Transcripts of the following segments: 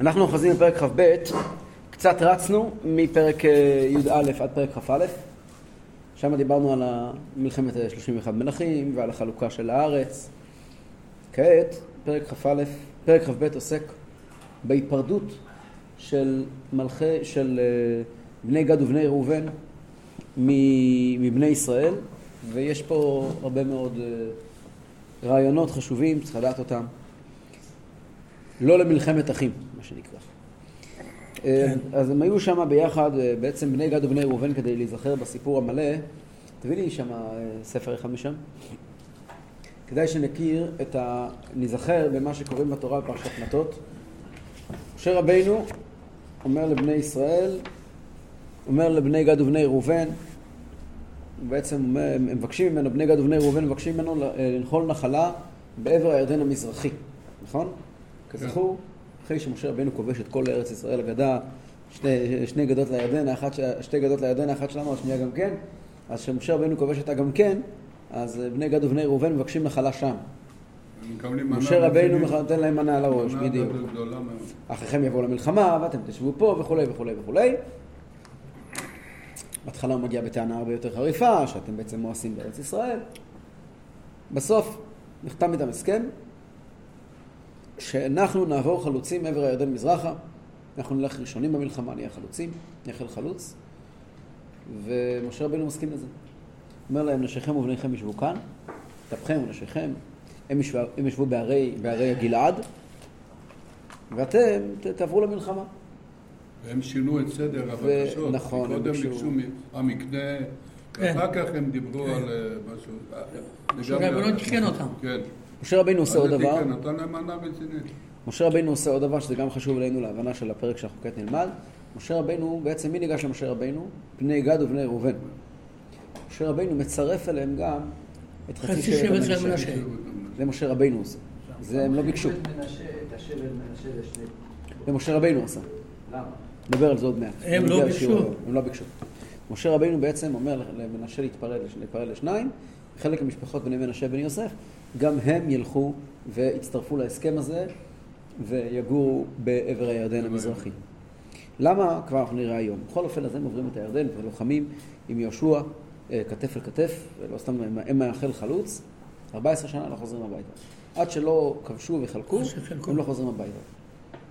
אנחנו אוחזים בפרק כ"ב, קצת רצנו מפרק אה, י"א עד פרק כ"א, שם דיברנו על מלחמת 31 מלכים ועל החלוקה של הארץ. כעת, פרק כ"א, פרק כ"ב עוסק בהיפרדות של מלכי, של אה, בני גד ובני ראובן מבני ישראל, ויש פה הרבה מאוד אה, רעיונות חשובים, צריך לדעת אותם. לא למלחמת אחים, מה שנקרא. כן. אז הם היו שם ביחד, אה, בעצם בני גד ובני ראובן, כדי להיזכר בסיפור המלא. תביא לי שם אה, ספר אחד משם. כדאי שנכיר את ה... ניזכר במה שקוראים בתורה בפרשת מטות. משה רבינו אומר לבני ישראל, אומר לבני גד ובני ראובן, בעצם הם מבקשים ממנו, בני גד ובני ראובן מבקשים ממנו לנחול נחלה בעבר הירדן המזרחי, נכון? כזכור, אחרי שמשה רבנו כובש את כל ארץ ישראל, הגדה, שני, שני גדות לירדן, האחת, שתי גדות לירדן, האחת שלנו, השנייה גם כן, אז כשמשה רבנו כובש אותה גם כן, אז בני גד ובני ראובן מבקשים נחלה שם. משה רבנו נותן להם מנה על הראש, בדיוק. אחריכם יבואו למלחמה, ואתם תשבו פה וכולי וכולי וכולי. בהתחלה הוא מגיע בטענה הרבה יותר חריפה, שאתם בעצם מואסים בארץ ישראל. בסוף נחתם איתם הסכם, שאנחנו נעבור חלוצים מעבר הירדן מזרחה, אנחנו נלך ראשונים במלחמה, נהיה חלוצים, נהיה חיל חלוץ, ומשה רבינו מסכים לזה. אומר להם, נשיכם ובניכם ישבו כאן, טפכם ונשיכם, הם ישבו, הם ישבו בערי, בערי הגלעד, ואתם תעברו למלחמה. והם שינו את סדר הבקשות. נכון, קודם ביקשו המקנה, כן. אחר כך הם דיברו על אה, משהו. משה רבינו תיקן אותם. כן. משה רבינו עושה עוד דבר. משה רבינו עושה עוד דבר שזה גם חשוב אלינו להבנה של הפרק שאנחנו כעת נלמד. משה רבינו, בעצם מי ניגש למשה רבינו? בני גד ובני ראובן. משה רבינו מצרף אליהם גם את חצי שבט מנשה. זה משה רבינו עושה. זה הם לא ביקשו. זה משה רבינו עשה. למה? נדבר על זה עוד מעט. הם לא ביקשו. הם לא ביקשו. משה רבינו בעצם אומר למנשה להתפרד לשניים, חלק ממשפחות בני מנשה ובני יוסף, גם הם ילכו ויצטרפו להסכם הזה ויגורו בעבר הירדן המזרחי. למה? כבר אנחנו נראה היום. בכל אופן, אז הם עוברים את הירדן ולוחמים עם יהושע אה, כתף אל כתף, ולא סתם הם מאחל חלוץ, 14 שנה לא חוזרים הביתה. עד שלא כבשו וחלקו, הם לא חוזרים הביתה.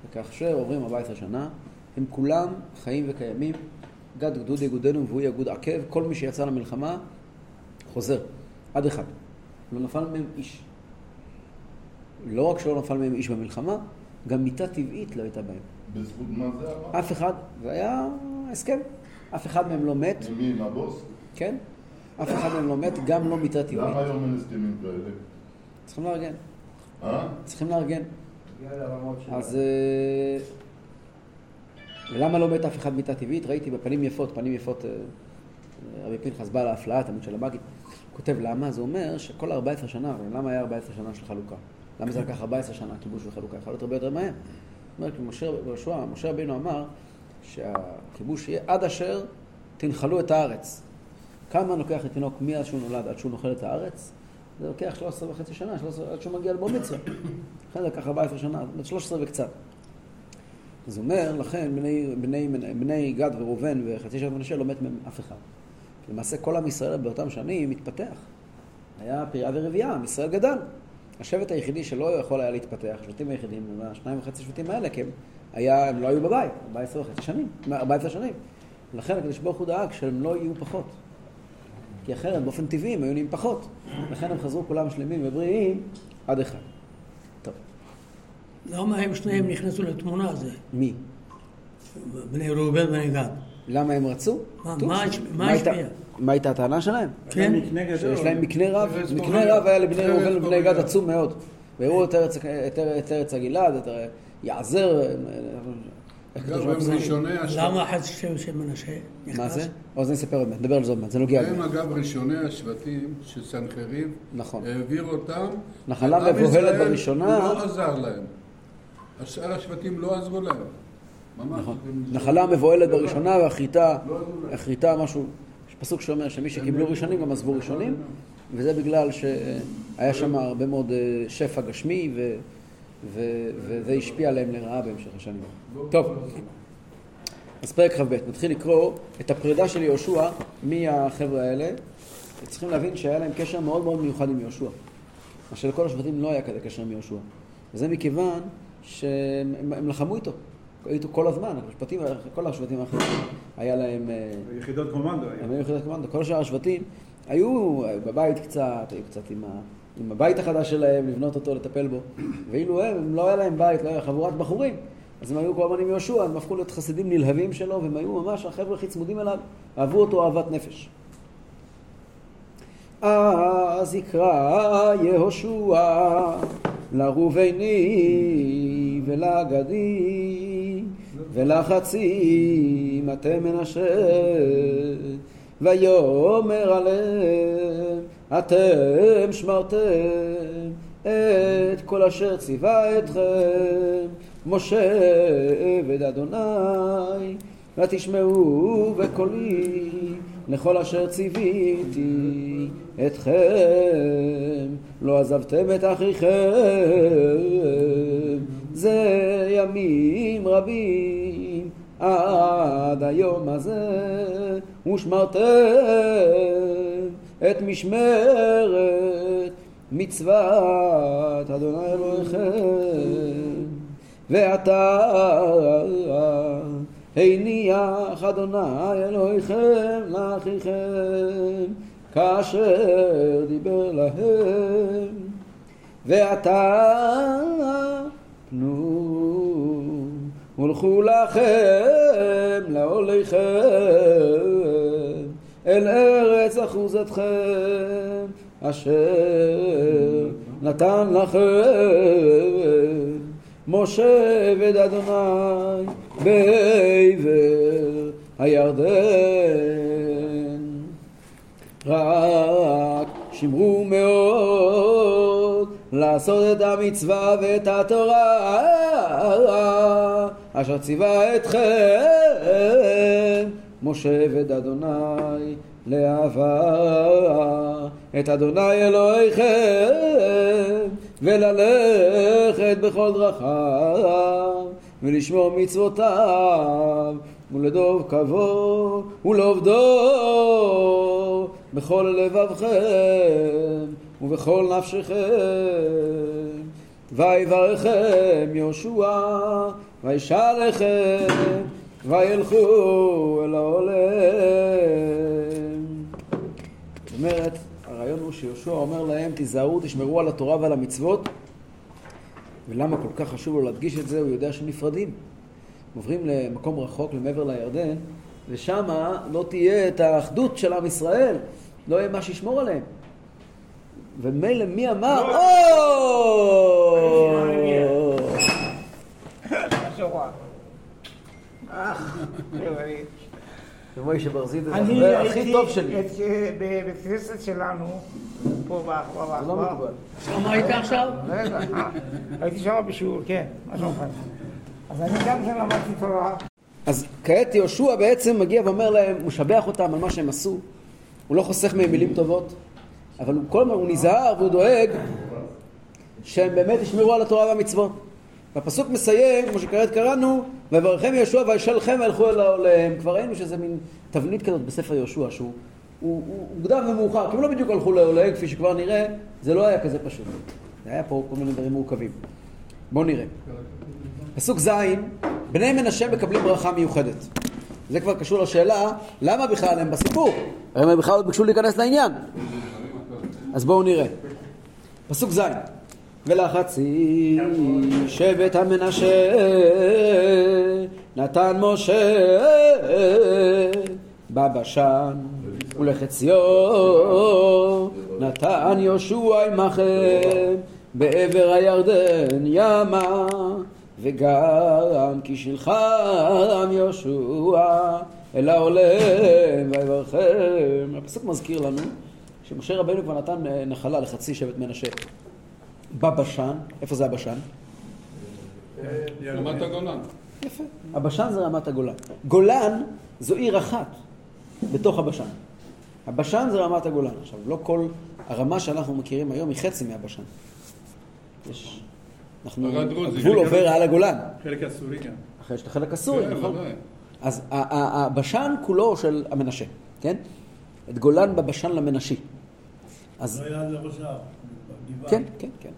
וכך שעוברים 14 שנה, הם כולם חיים וקיימים. גד גדוד יגודנו והוא יגוד עקב, כל מי שיצא למלחמה חוזר, עד אחד. לא נפל מהם איש. לא רק שלא נפל מהם איש במלחמה, גם מיתה טבעית לא הייתה בהם. בזכות מה זה אמר? אף אחד, זה היה הסכם. אף אחד מהם לא מת. מי, עם הבוס? כן. אף אחד מהם לא מת, גם לא מיתה טבעית. למה היום אין הסכמים כאלה? צריכים לארגן. אה? צריכים לארגן. אז... אה, ולמה לא מת אף אחד מיתה טבעית? ראיתי בפנים יפות, פנים יפות, אה, רבי פנחס בא להפלאה, תמיד של המגיד. כותב למה, זה אומר שכל 14 שנה, למה היה 14 שנה של חלוקה? למה זה לקח 14 שנה כיבוש וחלוקה? יכול להיות הרבה יותר מהר. זאת אומרת, משה, משה רבינו אמר שהכיבוש יהיה עד אשר תנחלו את הארץ. כמה לוקח לתינוק מאז שהוא נולד עד שהוא נוכל את הארץ? זה לוקח 13 וחצי שנה, 13, עד שהוא מגיע לבור מצווה. לכן זה לקח 14 שנה, 13 וקצת. הוא אומר, לכן בני, בני, בני גד וראובן וחצי שבט מנשה לא מת מהם אף אחד. למעשה כל עם ישראל באותם שנים מתפתח. היה פריעה ורבייה, עם ישראל גדל. השבט היחידי שלא יכול היה להתפתח, השבטים היחידים, השניים וחצי שבטים האלה, כי הם, היה, הם לא היו בבית, 14 וחצי שנים, 14 שנים. לכן הקדוש ברוך הוא דאג שהם לא יהיו פחות. כי אחרת באופן טבעי הם היו נהיים פחות. לכן הם חזרו כולם שלמים ובריאים עד אחד. טוב. למה הם שניהם נכנסו לתמונה הזו? מי? בני ראובן ובני גד. למה הם רצו? מה השפיע? מה הייתה הטענה שלהם? כן. שיש להם מקנה רב, מקנה רב היה לבני ראובן ובני גד עצום מאוד. והראו את ארץ הגלעד, את יעזר. הם ראשוני השבטים. למה חצי שם של מנשה נכנס? מה זה? אז אני אספר עוד מעט, נדבר על זה עוד מעט, זה נוגע. הם אגב ראשוני השבטים שסנחריב נכון. העביר אותם. נחלה מבוהלת בראשונה. הוא לא עזר להם. השאר השבטים לא עזרו להם. נכון. נחלה מבוהלת בראשונה והחיטה, החיטה משהו, יש פסוק שאומר שמי שקיבלו ראשונים גם עזבו ראשונים, וזה בגלל שהיה שם הרבה מאוד שפע גשמי וזה השפיע עליהם לרעה בהמשך השנים. טוב, אז פרק כ"ב, נתחיל לקרוא את הפרידה של יהושע מהחבר'ה האלה. צריכים להבין שהיה להם קשר מאוד מאוד מיוחד עם יהושע. מה שלכל השבטים לא היה כזה קשר עם יהושע. וזה מכיוון שהם הם לחמו איתו, איתו כל הזמן, השבטים, כל השבטים האחרים היה להם... אה, יחידות קומנדו הם. היו יחידות קומנדו, כל שאר השבטים היו בבית קצת, היו קצת עם, ה, עם הבית החדש שלהם, לבנות אותו, לטפל בו. ואילו הם, הם לא היה להם בית, לא היה חבורת בחורים, אז הם היו כל הזמן עם יהושע, הם הפכו להיות חסידים נלהבים שלו, והם היו ממש החבר'ה הכי צמודים אליו, אהבו אותו אהבת נפש. אז יקרא יהושע לראובני ולגדי ולחצי מטה מנשה ויאמר עליהם אתם שמרתם את כל אשר ציווה אתכם משה עבד אדוני ותשמעו בקולי לכל אשר ציוויתי אתכם לא עזבתם את אחיכם זה ימים רבים עד היום הזה ושמרתם את משמרת מצוות אדוני אלוהיכם. ועתה הניח אדוני אלוהיכם לאחיכם כאשר דיבר להם. ועתה פנו הולכו לכם לעוליכם אל ארץ אחוזתכם אשר נתן לכם. משה עבד אדוני בעבר הירדן. רק שמרו מאוד לעשות את המצווה ואת התורה אשר ציווה אתכם משה עבד אדוני לאהבה. את אדוני אלוהיכם וללכת בכל דרכיו ולשמור מצוותיו ולדוב כבוד ולעובדו בכל לבבכם ובכל נפשכם ויברכם יהושע וישלכם וילכו אל העולם. זאת אומרת, הרעיון הוא שיהושע אומר להם, תיזהרו, תשמרו על התורה ועל המצוות. ולמה כל כך חשוב לו להדגיש את זה? הוא יודע שהם נפרדים. הם עוברים למקום רחוק, למעבר לירדן, ושם לא תהיה את האחדות של עם ישראל, לא יהיה מה שישמור עליהם. ומילא מי אמר, לא. או! ומוישה ברזיד זה אני החבר הכי הייתי טוב שלי. את- בבית כנסת שלנו, פה באחווה. זה לא מקובל. כמה היית עכשיו? רגע, אה, הייתי שם בשיעור, כן, משהו אחד. אז אני גם כן למדתי תורה. אז כעת יהושע בעצם מגיע ואומר להם, הוא משבח אותם על מה שהם עשו, הוא לא חוסך מהם מילים טובות, אבל הוא כל הזמן, הוא נזהר והוא דואג שהם באמת ישמרו על התורה והמצוות. והפסוק מסיים, כמו שכעת קראנו, ויברכם יהושע וישלכם וילכו אל העולם. כבר ראינו שזה מין תבנית כזאת בספר יהושע, שהוא הוא, הוא מוקדם ומאוחר, כי הם לא בדיוק הלכו לעולם, כפי שכבר נראה, זה לא היה כזה פשוט. זה היה פה כל מיני דברים מורכבים. בואו נראה. פסוק ז', בני מנשה מקבלים ברכה מיוחדת. זה כבר קשור לשאלה, למה בכלל הם בסיפור? הרי הם בכלל לא ביקשו להיכנס לעניין. אז בואו נראה. פסוק ז', ולחצי שבט המנשה נתן משה בבשן ולחציו נתן יהושע עמכם בעבר הירדן ימה וגם כי שילחם יהושע אל העולם ויברכם. הפסוק מזכיר לנו שמשה רבנו כבר נתן אה, נחלה לחצי שבט מנשה בבשן, איפה זה הבשן? רמת הגולן. יפה. הבשן זה רמת הגולן. גולן זו עיר אחת בתוך הבשן. הבשן זה רמת הגולן. עכשיו, לא כל הרמה שאנחנו מכירים היום היא חצי מהבשן. יש אנחנו, הגבול עובר על הגולן. חלק הסורי גם. אחרי שאתה חלק הסורי, כן, נכון? אז הבשן כולו של המנשה, כן? את גולן בבשן למנשי. אז לא ההר, בגבעה. כן, כן, כן.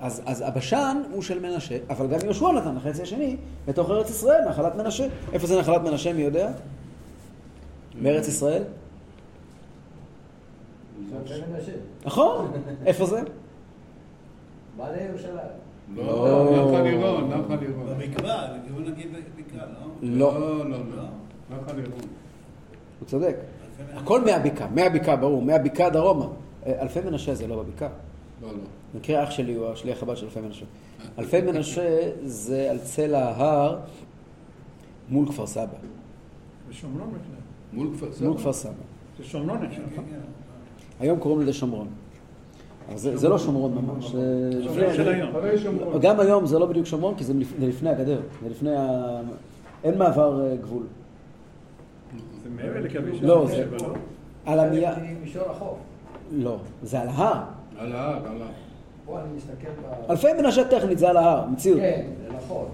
אז, אז הבשן הוא של מנשה, אבל גם יהושע נתן לחצי השני בתוך ארץ ישראל, נחלת מנשה. איפה זה נחלת מנשה, מי יודע? בארץ ישראל? נכון, איפה זה? מעלה ירושלים. לא, נחל עירון, נחל עירון. בבקעה, לכיוון נגיד בקעה, לא? לא, לא, לא, לא. נחל עירון. הוא צודק. הכל מהבקעה, מהבקעה, ברור, מהבקעה דרומה. אה, אלפי מנשה זה לא בבקעה. לא, לא. במקרה אח שלי הוא השליח הבא של אלפי מנשה. אלפי מנשה זה על צלע ההר מול כפר סבא. ושומרון בכלל. מול כפר סבא. מול כפר סבא. זה שומרון. כן, כן. היום קוראים לזה שומרון. זה, לא שומרון ממש. שומרון. גם היום זה לא בדיוק שומרון, כי זה לפ- זה לפני הגדר. זה לפני ה... אין מעבר אה, גבול. זה מעבר לקווי לא, זה- לא? על המילה... מישור החוף. לא, זה על ההר. על ההר, על ההר. פה אני מסתכל ב... אלפי מנשה טכנית זה על ההר, מציאות. כן, זה נכון.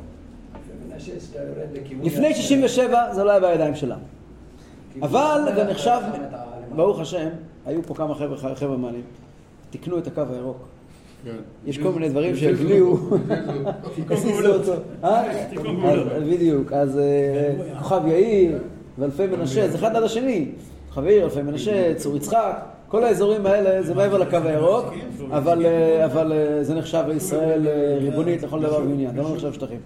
לפני ירדן, 67 זה לא היה בידיים שלנו. כיוון אבל זה נחשב, ברוך השם, היו פה כמה חבר'ה חבר'ה מעלים. תיקנו את הקו הירוק. כן. יש כל מיני דברים הזיזו שהביאו. אותו, הזיזו. אה? בדיוק. אז אה, כוכב יאיר ואלפי מנשה, זה אחד עד השני. כוכב יאיר, אלפי מנשה, צור יצחק, כל האזורים האלה זה מעבר לקו הירוק, אבל אה, אה, זה נחשב לישראל אה, ריבונית לכל דבר ועניין, זה לא נחשב שטחים.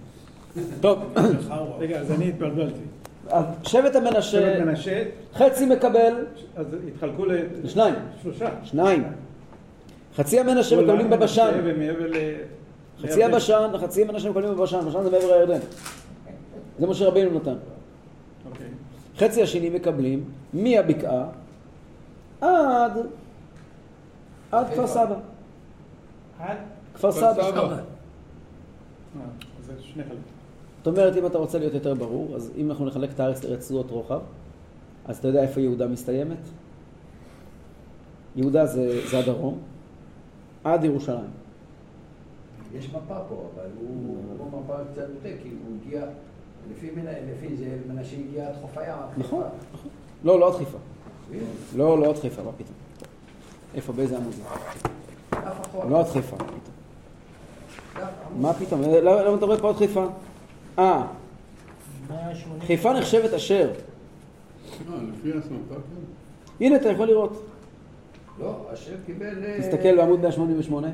טוב, רגע, אז אני התבלבלתי. שבט המנשה, מנשה, חצי מקבל, אז התחלקו לשניים. שניים. חצי המנשה מקבלים בבשן. חצי הבשן, חצי המנשה מקבלים בבשן, בשן זה מעבר הירדן. זה מה שרבינו נתן. אוקיי. חצי השני מקבלים מהבקעה עד, עד כפר סבא. עד? כפר סבא. אה. זאת אומרת, אם אתה רוצה להיות יותר ברור, אז אם אנחנו נחלק את הארץ לרצועות רוחב, אז אתה יודע איפה יהודה מסתיימת? יהודה זה, זה הדרום, עד ירושלים. יש מפה פה, אבל הוא הוא מפה קצת יותר, כי הוא הגיע, לפי לפי זה מנשה הגיע עד חוף הים. עד נכון. נכון. לא, לא עד חיפה. לא, לא עד חיפה, מה פתאום. איפה, באיזה עמוד. לא עד חיפה, מה פתאום. אה, למה אתה רואה פה עוד חיפה? אה, 180. חיפה נחשבת אשר. אה, כן. הנה, אתה יכול לראות. לא, אשר קיבל... אה, תסתכל בעמוד 188.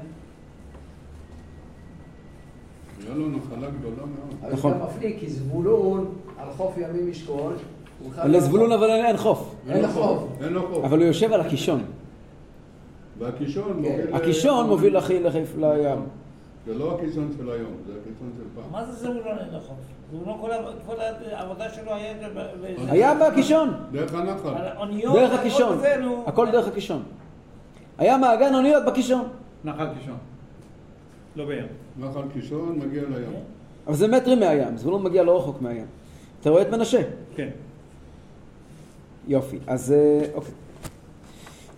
היה לו נחלה גדולה מאוד. אבל נכון. זה גם מפליא, כי זבולון על חוף ימים ישכון. לזבולון לא- אבל אין חוף. אין לו חוף. אין לו חוף. אבל הוא יושב על הקישון. והקישון כן. מוביל... הקישון מוביל לים. זה לא הקישון של היום, זה הקישון של פעם. מה זה זבולון אין חוף? זבולון כל העב- כל העבודה שלו היה היה בקישון, דרך הנחל. דרך הקישון. זה. הכל דרך הקישון. היה מעגן אוניות בקישון. נחל קישון. לא בים. נחל קישון מגיע לים. אבל זה מטרים מהים, זבולון מגיע לא רחוק מהים. אתה רואה את מנשה? כן. יופי, אז אה, אוקיי.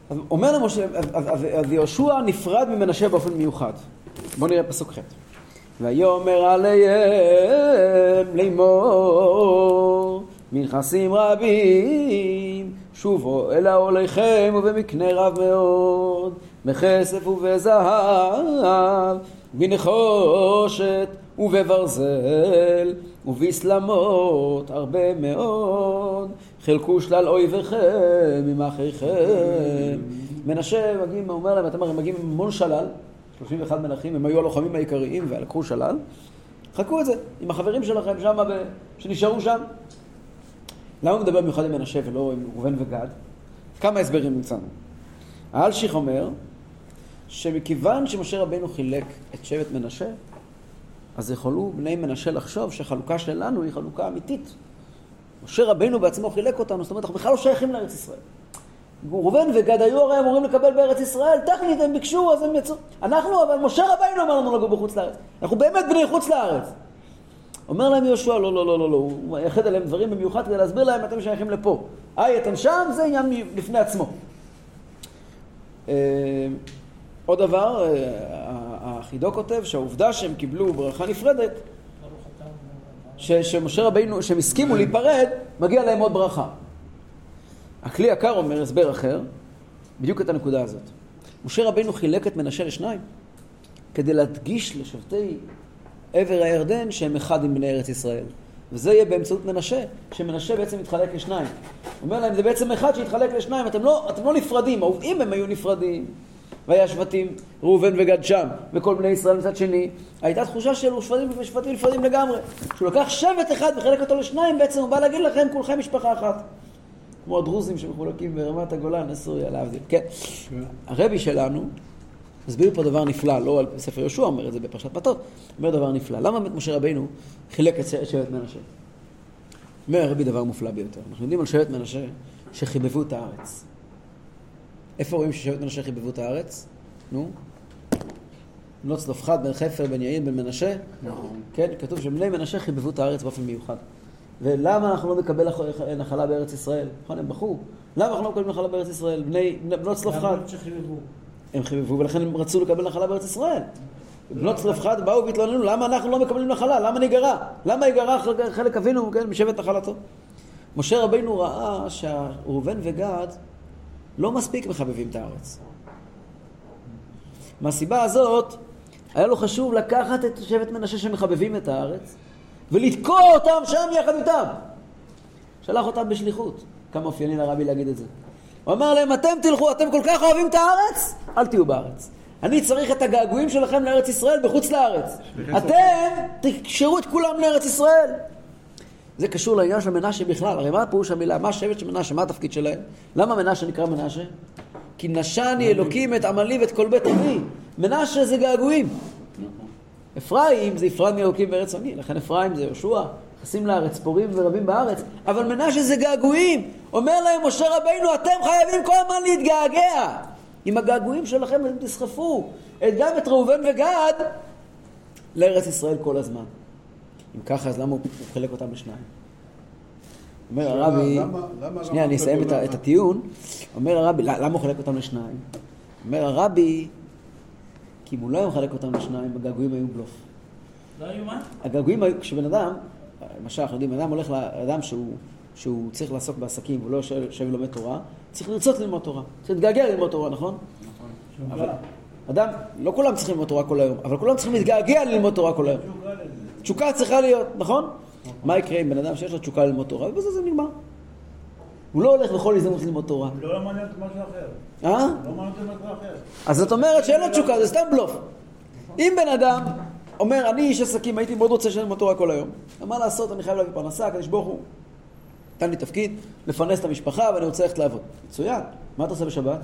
אז אומר אז- אז- אז אז יהושע נפרד ממנשה באופן מיוחד. בואו נראה פסוק ח'. ויאמר עליהם לאמור מנכסים רבים שובו אל העוליכם ובמקנה רב מאוד בכסף ובזהב בנחושת ובברזל ובסלמות הרבה מאוד חלקו שלל אויביכם עם אחיכם מנשה מגיעים, אומר להם, אתם הרי מגיעים עם המון שלל 31 מלכים, הם היו הלוחמים העיקריים ולקחו שלל חכו את זה עם החברים שלכם שם, ב... שנשארו שם למה הוא מדבר במיוחד עם מנשה ולא עם ראובן וגד? כמה הסברים מצאנו. האלשיך אומר שמכיוון שמשה רבנו חילק את שבט מנשה, אז יכולו בני מנשה לחשוב שהחלוקה שלנו היא חלוקה אמיתית. משה רבנו בעצמו חילק אותנו, זאת אומרת, אנחנו בכלל לא שייכים לארץ ישראל. ראובן וגד היו הרי אמורים לקבל בארץ ישראל, טכנית הם ביקשו, אז הם יצאו. אנחנו, אבל משה רבנו אמר לנו לגור בחוץ לארץ. אנחנו באמת בני חוץ לארץ. אומר להם יהושע, לא, לא, לא, לא, לא, הוא מייחד עליהם דברים במיוחד כדי להסביר להם, אתם שייכים לפה. היי, אתם שם, זה עניין בפני עצמו. אה, עוד דבר, אה, החידו כותב שהעובדה שהם קיבלו ברכה נפרדת, ש, שמשה רבינו, שהם הסכימו להיפרד, מגיע להם עוד ברכה. הכלי יקר אומר הסבר אחר, בדיוק את הנקודה הזאת. משה רבינו חילק את מנשה לשניים, כדי להדגיש לשבטי עבר הירדן שהם אחד עם בני ארץ ישראל. וזה יהיה באמצעות מנשה, שמנשה בעצם יתחלק לשניים. הוא אומר להם, זה בעצם אחד שיתחלק לשניים, אתם לא, אתם לא נפרדים, אם הם היו נפרדים, והיה שבטים, ראובן וגד שם, וכל בני ישראל מצד שני, הייתה תחושה של שבטים ושבטים נפרדים לגמרי. כשהוא לקח שבט אחד וחילק אותו לשניים, בעצם הוא בא להגיד לכם, כולכם משפחה אחת. כמו הדרוזים שמחולקים ברמת הגולן, סוריה, להבדיל. כן. הרבי שלנו, הסביר פה דבר נפלא, לא על ספר יהושע אומר את זה בפרשת מטות, אומר דבר נפלא. למה באמת משה רבינו חילק את שבט מנשה? אומר הרבי דבר מופלא ביותר. אנחנו יודעים על שבט מנשה שחיבבו את הארץ. איפה רואים ששבט מנשה חיבבו את הארץ? נו? בנות צלופחד, בן חפר, בן יעין, בן מנשה. כן, כתוב שבני מנשה חיבבו את הארץ באופן מיוחד. ולמה אנחנו לא נקבל נחלה בארץ ישראל? נכון, הם בכו. למה אנחנו לא מקבלים נחלה בארץ ישראל? בני, בנות צלופחד. הם חיבבו ולכן הם רצו לקבל נחלה בארץ ישראל. בנות צלופחד באו והתלוננו, למה אנחנו לא מקבלים נחלה? למה ניגרע? למה ניגרע חלק אבינו, כן, משבט נחלתו? משה רבינו ראה שראובן וגד לא מספיק מחבבים את הארץ. מהסיבה הזאת, היה לו חשוב לקחת את שבט מנשה שמחבבים את הארץ ולתקוע אותם שם יחד איתם. שלח אותם בשליחות. כמה אופייני לרבי להגיד את זה. הוא אמר להם, אתם תלכו, אתם כל כך אוהבים את הארץ, אל תהיו בארץ. אני צריך את הגעגועים שלכם לארץ ישראל בחוץ לארץ. אתם תקשרו את כולם לארץ ישראל. זה קשור לעניין של מנשה בכלל. הרי מה פירוש המילה? מה השבט של מנשה? מה התפקיד שלהם? למה מנשה נקרא מנשה? כי נשני אלוקים את עמלי ואת כל בית אבי. מנשה זה געגועים. אפרים זה יפרד מאלוקים בארץ עמי, לכן אפרים זה יהושע, נכנסים לארץ, פורים ורבים בארץ, אבל מנשה זה געגועים. אומר להם משה רבינו, אתם חייבים כל הזמן להתגעגע. עם הגעגועים שלכם אתם תסחפו גם את ראובן וגד לארץ ישראל כל הזמן. אם ככה, אז למה הוא חילק אותם לשניים? אומר הרבי, שנייה, אני אסיים את הטיעון. אומר הרבי, למה הוא חילק אותם לשניים? אומר הרבי, כי אם הוא לא היה מחלק אותם לשניים, הגעגועים היו בלוף. לא היו מה? הגעגועים היו, כשבן אדם, למשל, אנחנו יודעים, בן אדם הולך לאדם שהוא, שהוא צריך לעסוק בעסקים, הוא לא יושב ולומד תורה, צריך לרצות ללמוד תורה. צריך להתגעגע ללמוד תורה, נכון? נכון. אבל אדם, לא כולם צריכים ללמוד תורה כל היום, אבל כולם צריכים להתגעגע ללמוד תורה כל היום. תשוקה צריכה להיות, נכון? מה יקרה עם בן אדם שיש לו תשוקה ללמוד תורה, ובזה זה נגמר. הוא לא הולך בכל הזדמנות ללמוד תורה. לא מעניין אותי משהו אחר. אה? לא מעניין אותי משהו אחר. אז זאת אומרת שאין לו תשוקה, זה סתם בלוף. אם בן אדם אומר, אני איש עסקים, הייתי מאוד רוצה ללמוד תורה כל היום. מה לעשות, אני חייב להביא פרנסה, הקדוש ברוך הוא נתן לי תפקיד, לפרנס את המשפחה ואני רוצה ללכת לעבוד. מצוין. מה אתה עושה בשבת?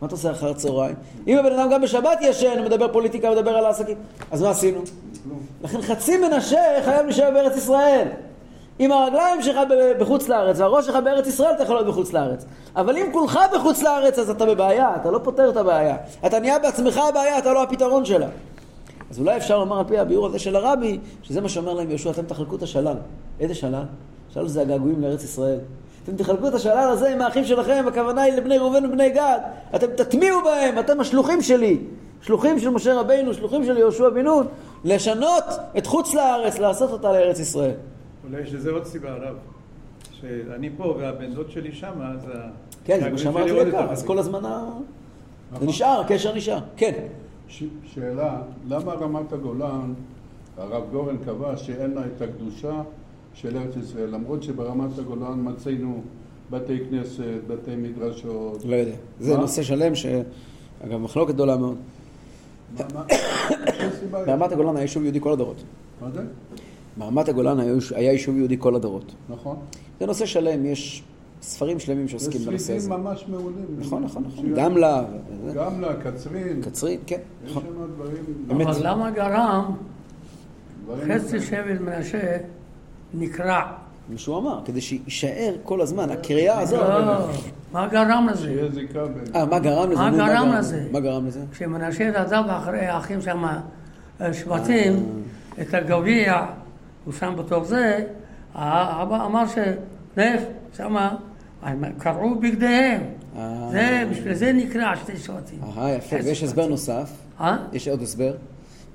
מה אתה עושה אחר הצהריים? אם הבן אדם גם בשבת ישן, מדבר פוליטיקה, מדבר על העסקים, אז מה עשינו? לכן חצי מנשה חייב להישאר בארץ ישראל. עם הרגליים שלך בחוץ לארץ והראש שלך בארץ ישראל, אתה יכול להיות בחוץ לארץ. אבל אם כולך בחוץ לארץ, אז אתה בבעיה, אתה לא פותר את הבעיה. אתה נהיה בעצמך הבעיה, אתה לא הפתרון שלה. אז אולי אפשר לומר על פי הביאור הזה של הרבי, שזה מה שאומר להם יהושע, אתם תחלקו את השלל. איזה שלל? שלל זה הגעגועים לארץ ישראל. אתם תחלקו את השלל הזה עם האחים שלכם, הכוונה היא לבני ראובן ובני גד. אתם תטמיעו בהם, אתם השלוחים שלי. שלוחים של משה רבינו, שלוחים של יהושע בן נון, לשנות את חוץ לארץ, לעשות אותה לארץ ישראל. אולי יש לזה עוד סיבה, הרב. שאני פה והבן דוד שלי שם, אז... כן, זה מה שאמרתי לך, אז כל הזמן זה נשאר, הקשר נשאר. כן. שאלה, למה רמת הגולן, הרב גורן קבע שאין לה את הקדושה של ארץ ישראל, למרות שברמת הגולן מצינו בתי כנסת, בתי מדרשות. לא יודע. זה נושא שלם, שאגב, מחלוקת גדולה מאוד. ברמת הגולן היה יישוב יהודי כל הדורות. מה זה? ברמת הגולן היה יישוב יהודי כל הדורות. נכון. זה נושא שלם, יש ספרים שלמים שעוסקים בנושא הזה. ושרידים ממש מעולים. נכון, נכון, נכון. גמלה. גמלה, קצרין. קצרין, כן. יש נכון. שם דברים... אבל למה גרם חצי. שבט מנשה נקרע? מישהו אמר, כדי שיישאר כל הזמן, הקריאה הזאת. לא, מה גרם לזה? שיהיה זיקה בין... אה, מה גרם לזה? מה גרם לזה? מה גרם לזה? כשמנשה רדף אחרי האחים שם, השבטים, את הגביע, הוא שם בתוך זה, האבא אמר שלך, שמה, הם קרעו בגדיהם. אה. זה, בשביל זה נקרע שתי שבטים. אהה, יפה. ויש הסבר נוסף. אה? יש עוד הסבר.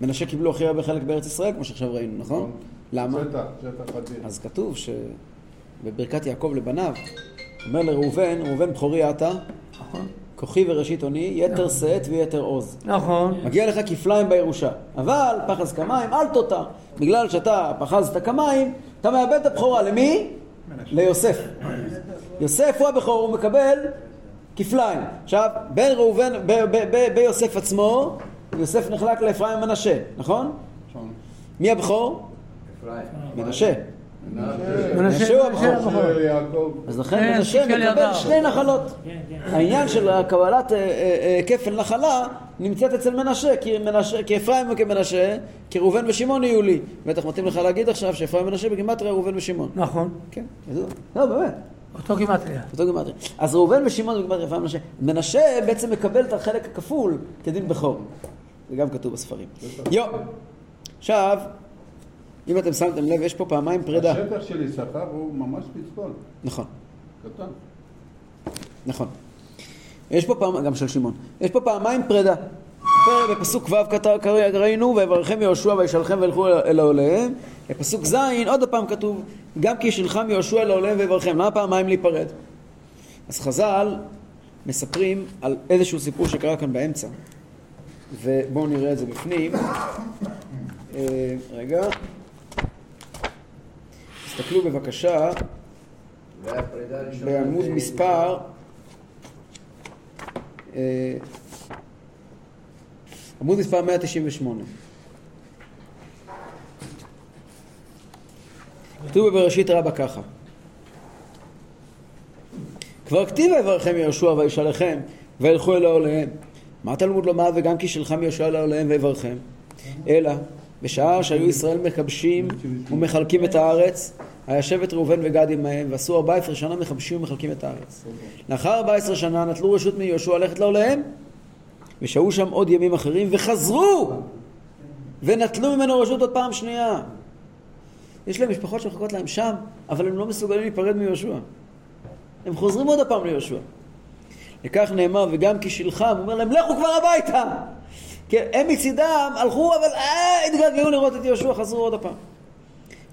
מנשה קיבלו הכי הרבה חלק בארץ ישראל, כמו שעכשיו ראינו, נכון? למה? שטח, שטח אדיר. אז כתוב שבברכת יעקב לבניו, אומר לראובן, ראובן בכורי אתה, נכון. כוחי וראשית אוני, יתר שאת ויתר עוז. נכון. מגיע לך כפליים בירושה. אבל פחז כמים אל תותר. בגלל שאתה פחזת כמים, אתה מאבד את הבכורה. למי? ליוסף. יוסף הוא הבכור, הוא מקבל כפליים. עכשיו, בין ראובן, ביוסף עצמו, יוסף נחלק לאפרים ומנשה, נכון? נכון. מי הבכור? מנשה. מנשה הוא הבכור. אז לכן כן, מנשה מקבל. שני נחלות. כן, כן. העניין של קבלת אה, אה, אה, כפל נחלה נמצאת אצל מנשה, כי, אפרים וכמנשה, כי ראובן ושמעון יהיו לי. בטח מתאים לך להגיד עכשיו שאפרים ומנשה בגימטריה ראובן ושמעון. נכון. כן, ידוע. לא, באמת, אותו גימטריה. אותו גימטריה. אז ראובן ושמעון בגימטריה אפרים ומנשה. מנשה בעצם מקבל את החלק הכפול כדין בכור. זה גם כתוב בספרים. יו. עכשיו, אם אתם שמתם לב, יש פה פעמיים פרידה. השטח של יששכר הוא ממש פצפון. נכון. קטן. נכון. יש פה פעם, גם של שמעון, יש פה פעמיים פרידה. בפסוק ו' קרא- ראינו, ויברכם יהושע וישלחם וילכו אל העוליהם. בפסוק ז' עוד פעם כתוב, גם כי ישלחם יהושע אל העוליהם ויברכם. למה פעמיים להיפרד? אז חז"ל מספרים על איזשהו סיפור שקרה כאן באמצע. ובואו נראה את זה בפנים. אה, רגע. תסתכלו בבקשה בעמוד מספר אה, עמוד מספר 198 כתוב בבראשית רבה ככה כבר כתיב ויברכם יהושע וישלחם וילכו אל העוליהם מה תלמוד לומר וגם כי שלחם יהושע אל העוליהם ויברכם? אלא בשעה שהיו ישראל מכבשים ומחלקים את הארץ היה שבט ראובן וגד עמהם ועשו 14 שנה מכבשים ומחלקים את הארץ. לאחר 14 שנה נטלו רשות מיהושע ללכת לעוליהם ושהו שם עוד ימים אחרים וחזרו! ונטלו ממנו רשות עוד פעם שנייה. יש להם משפחות שמחכות להם שם אבל הם לא מסוגלים להיפרד מיהושע. הם חוזרים עוד הפעם ליהושע. לכך נאמר וגם כי שלחם הוא אומר להם לכו כבר הביתה כן, הם מצידם הלכו אבל אה, התגעגעו לראות את יהושע חזרו עוד הפעם.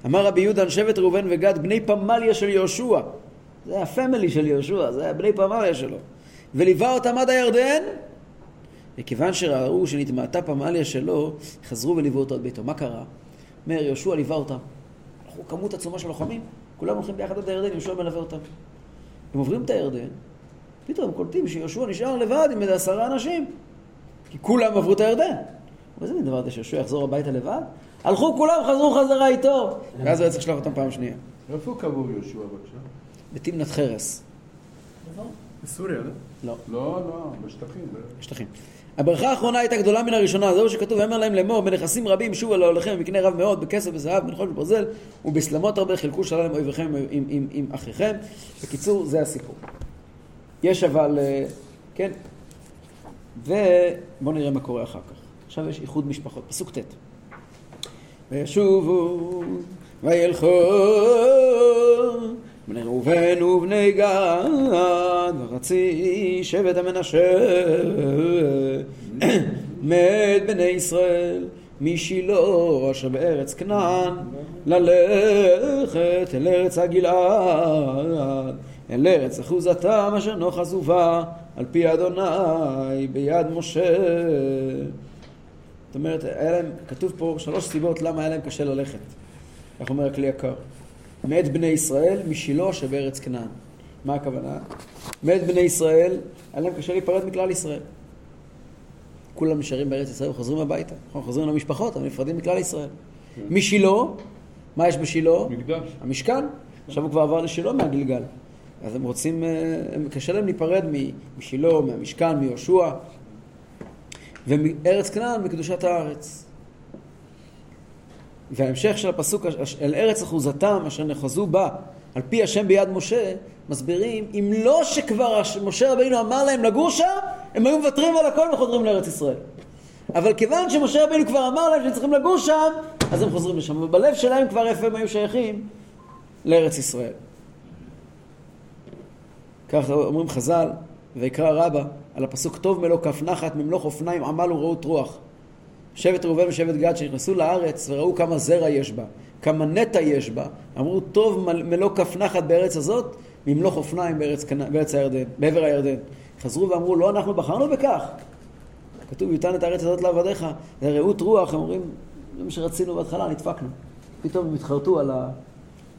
אמר רבי יהודה שבט ראובן וגד בני פמליה של יהושע. זה הפמילי של יהושע זה בני פמליה שלו. וליווה אותם עד הירדן? וכיוון שראו שנטמעתה פמליה שלו חזרו וליוו אותו עד ביתו. מה קרה? אומר יהושע ליווה אותם. הלכו כמות עצומה של לוחמים כולם הולכים ביחד עד הירדן יהושע מלווה אותם. הם עוברים את הירדן פתאום קולטים שיהושע נשאר לבד עם איזה עשרה אנשים כי כולם עברו את הירדן. איזה מין דבר זה שיהושע יחזור הביתה לבד? הלכו כולם, חזרו חזרה איתו. ואז הוא היה צריך לשלוח אותם פעם שנייה. איפה קבור יהושע בבקשה? בתמנת חרס. בסוריה, לא? לא, לא, לא, בשטחים. ב- בשטחים. הברכה האחרונה הייתה גדולה מן הראשונה, זהו שכתוב, ויאמר להם לאמור, בנכסים רבים שובו לעולכם במקנה רב מאוד, בכסף וזהב, בנחול וברזל, ובסלמות הרבה חילקו שלל עם אויביכם עם, עם, עם, עם אחיכם. בקיצור, זה הסיפור. יש אבל, אה, כן, ובואו נראה מה קורה אחר כך. עכשיו יש איחוד משפחות, פסוק ט'. וישובו וילכו בני ראובן ובני גד וחצי שבט המנשה מת בני ישראל משילה אשר בארץ כנען ללכת אל ארץ הגלעד אל ארץ אחוזתם אשר נוח עזובה על פי אדוני ביד משה זאת אומרת, היה להם, כתוב פה שלוש סיבות למה היה להם קשה ללכת. כך אומר הכלי יקר. מת בני ישראל משילה שבארץ כנען. מה הכוונה? מת בני ישראל, היה להם קשה להיפרד מכלל ישראל. כולם נשארים בארץ ישראל וחוזרים הביתה. נכון, חוזרים למשפחות, אבל נפרדים מכלל ישראל. משילה, מה יש בשילה? מקדש. המשכן. עכשיו הוא כבר עבר לשילה מהגלגל. אז הם רוצים, אה, הם, קשה להם להיפרד משילה, מהמשכן, מיהושע. ומארץ כנען מקדושת הארץ. וההמשך של הפסוק, "אש- אל ארץ אחוזתם אשר נחזו בה על פי השם ביד משה, מסבירים, אם לא שכבר משה רבינו אמר להם לגור שם, הם היו מוותרים על הכל וחוזרים לארץ ישראל. אבל כיוון שמשה רבינו כבר אמר להם שהם צריכים לגור שם, אז הם חוזרים לשם. ובלב שלהם כבר איפה הם היו שייכים? לארץ ישראל. כך אומרים חז"ל, ויקרא רבה, על הפסוק טוב מלוא כף נחת ממלוך אופניים עמל ורעות רוח. שבט ראובן ושבט גד שנכנסו לארץ וראו כמה זרע יש בה, כמה נטע יש בה, אמרו טוב מל- מלוא כף נחת בארץ הזאת, ממלוך אופניים בארץ, בארץ הירדן, בעבר הירדן. חזרו ואמרו לא אנחנו בחרנו בכך. כתוב יותן את הארץ הזאת לעבדיך, זה רעות רוח, הם אומרים זה מה שרצינו בהתחלה, נדפקנו. פתאום הם התחרטו על, ה,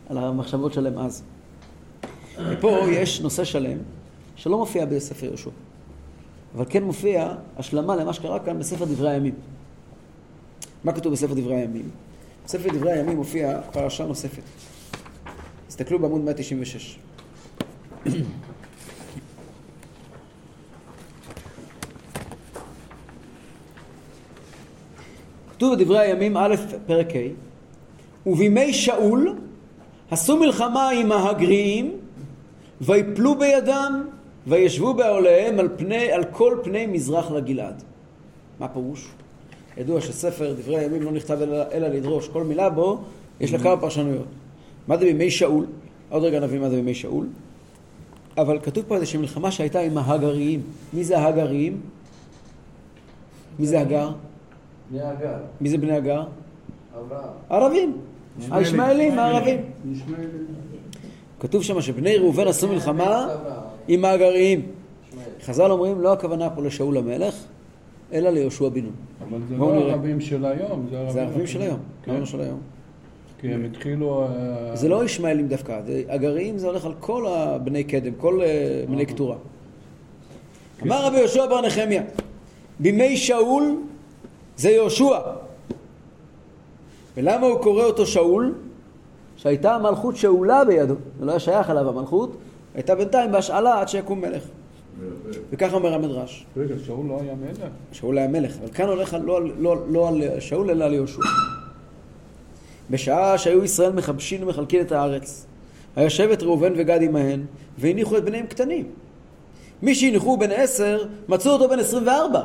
על המחשבות שלהם אז. ופה יש נושא שלם שלא מופיע בספר יהושע, אבל כן מופיע השלמה למה שקרה כאן בספר דברי הימים. מה כתוב בספר דברי הימים? בספר דברי הימים מופיע פרשה נוספת. תסתכלו בעמוד 196. כתוב בדברי הימים א', פרק ה', ובימי שאול עשו מלחמה עם ההגריים ויפלו בידם וישבו בעוליהם על, פני, על כל פני מזרח לגלעד. מה פירוש? ידוע שספר דברי הימים לא נכתב אלא, אלא לדרוש, כל מילה בו יש לה כמה פרשנויות. מה זה בימי שאול? עוד רגע נבין מה זה בימי שאול. אבל כתוב פה איזושהי מלחמה שהייתה עם ההגריים. מי זה ההגריים? מי זה הגר? בני הגר, מי זה בני הגר? אברהם. הערבים. הישמעאלים, הערבים. כתוב שם שבני ראובן עשו מלחמה. עם. ישמעאל. חז"ל אומרים, לא הכוונה פה לשאול המלך, אלא ליהושע בן נון. אבל זה לא נראה. ערבים של היום, זה ערבים זה הערבים של היום, כן. הערבים של היום. כי הם התחילו... אה, זה לא ישמעאלים דווקא, זה- הגרעין זה הולך על כל הבני קדם, כל אה, בני קטורה. אמר רבי יהושע בר נחמיה, בימי שאול זה יהושע. ולמה הוא קורא אותו שאול? שהייתה המלכות שאולה בידו, זה לא היה שייך אליו המלכות, הייתה בינתיים בהשאלה עד שיקום מלך. וככה אומר המדרש. רגע, שאול לא היה מלך? שאול היה מלך, אבל כאן הולך לא, לא, לא על שאול אלא על יהושע. בשעה שהיו ישראל מכבשים ומחלקים את הארץ, היה שבט ראובן וגד עמהן, והניחו את בניהם קטנים. מי שהניחו בן עשר, מצאו אותו בן עשרים וארבע,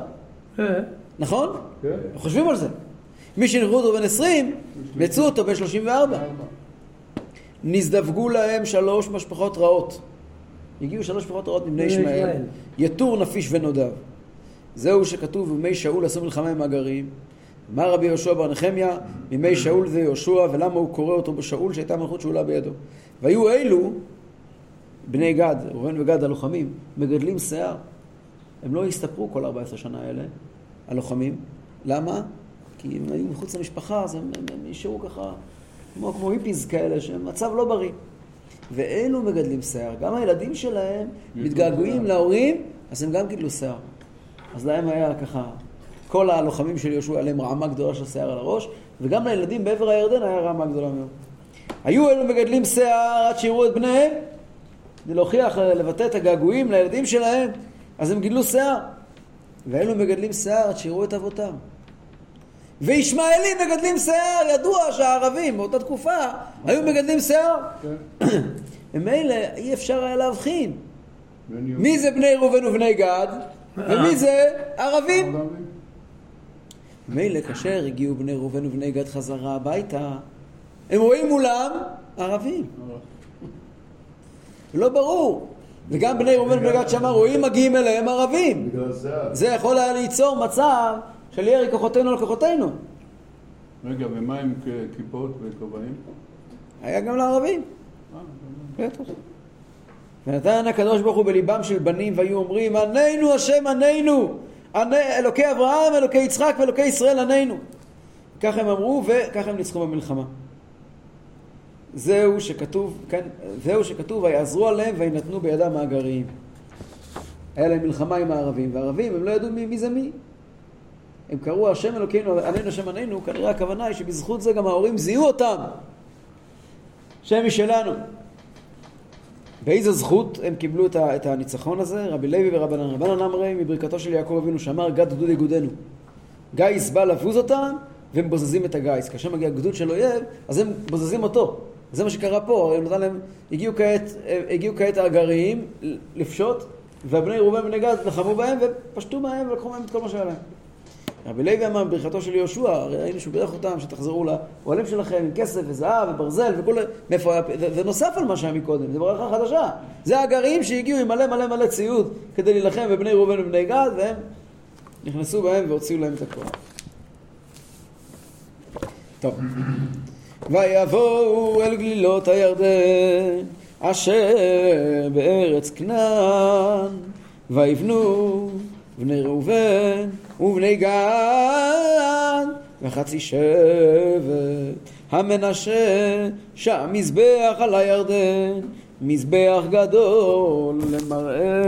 אה, נכון? כן. חושבים על זה. מי שהניחו אותו בן עשרים, מצאו אותו בן שלושים וארבע. נזדווגו להם שלוש משפחות רעות. הגיעו שלוש משפחות רעות מבני בני ישמעאל. יתור נפיש ונודב. זהו שכתוב בימי שאול עשו מלחמה עם הגרים. אמר רבי יהושע בר נחמיה, בימי שאול זה יהושע, ולמה הוא קורא אותו בשאול שהייתה מלכות שאולה בידו. והיו אלו, בני גד, ראובן וגד הלוחמים, מגדלים שיער. הם לא הסתפרו כל 14 שנה האלה, הלוחמים. למה? כי הם היו מחוץ למשפחה, אז הם, הם, הם נשארו ככה, כמו, כמו היפיז כאלה, שהם מצב לא בריא. ואלו מגדלים שיער. גם הילדים שלהם מתגעגעים להורים, אז הם גם גידלו שיער. אז להם היה ככה, כל הלוחמים של יהושע עליהם רעמה גדולה של שיער על הראש, וגם לילדים בעבר הירדן היה רעמה גדולה מאוד. היו אלו מגדלים שיער עד שיראו את בניהם, כדי להוכיח, לבטא את הגעגועים לילדים שלהם, אז הם גידלו שיער. ואלו מגדלים שיער עד שיראו את אבותם. וישמעאלים מגדלים שיער, ידוע שהערבים באותה תקופה היו מגדלים שיער. כן. ממילא אי אפשר היה להבחין. מי זה בני ראובן ובני גד ומי זה ערבים. מילא כאשר הגיעו בני ראובן ובני גד חזרה הביתה, הם רואים מולם ערבים. לא ברור. וגם בני ראובן ובני גד שמה רואים מגיעים אליהם ערבים. זה יכול היה ליצור מצב של ירי כוחותינו על כוחותינו. רגע, ומה עם כיפות וכובעים? היה גם לערבים. אה. ונתן הקדוש ברוך הוא בליבם של בנים והיו אומרים עננו השם עננו עני- אלוקי אברהם אלוקי יצחק ואלוקי ישראל עננו ככה הם אמרו וככה הם ניצחו במלחמה זהו שכתוב כן, זהו שכתוב ויעזרו עליהם וינתנו בידם מאגריים היה להם מלחמה עם הערבים והערבים הם לא ידעו מי, מי זה מי הם קראו השם אלוקינו עננו השם עננו כנראה הכוונה היא שבזכות זה גם ההורים זיהו אותם שם משלנו באיזה זכות הם קיבלו את, הניצחון הזה? רבי לוי ורבנן. רבנן אמרי מברכתו של יעקב אבינו שאמר גד גדוד יגודנו. גיס בא לבוז אותם והם בוזזים את הגיס. כאשר מגיע גדוד של אויב, אז הם בוזזים אותו. זה מה שקרה פה, הרי נתן להם, הגיעו כעת, הגיעו כעת הגרעיים לפשוט, והבני ראובן ובני גד לחמו בהם ופשטו מהם ולקחו מהם את כל מה שהיה להם. רבי לוי אמר בברכתו של יהושע, הרי ראינו שהוא בירך אותם שתחזרו לאוהלים שלכם עם כסף וזהב וברזל וכל... מאיפה היה... זה, נוסף על מה שהיה מקודם, זה ברכה חדשה. זה הגרעין שהגיעו עם מלא מלא מלא ציוד כדי להילחם בבני ראובן ובני גד והם נכנסו בהם והוציאו להם את הכוח. טוב. ויבואו אל גלילות הירדן, אשר בארץ כנען, ויבנו בני ראובן ובני גד, וחצי שבט המנשה, שם מזבח על הירדן, מזבח גדול למראה.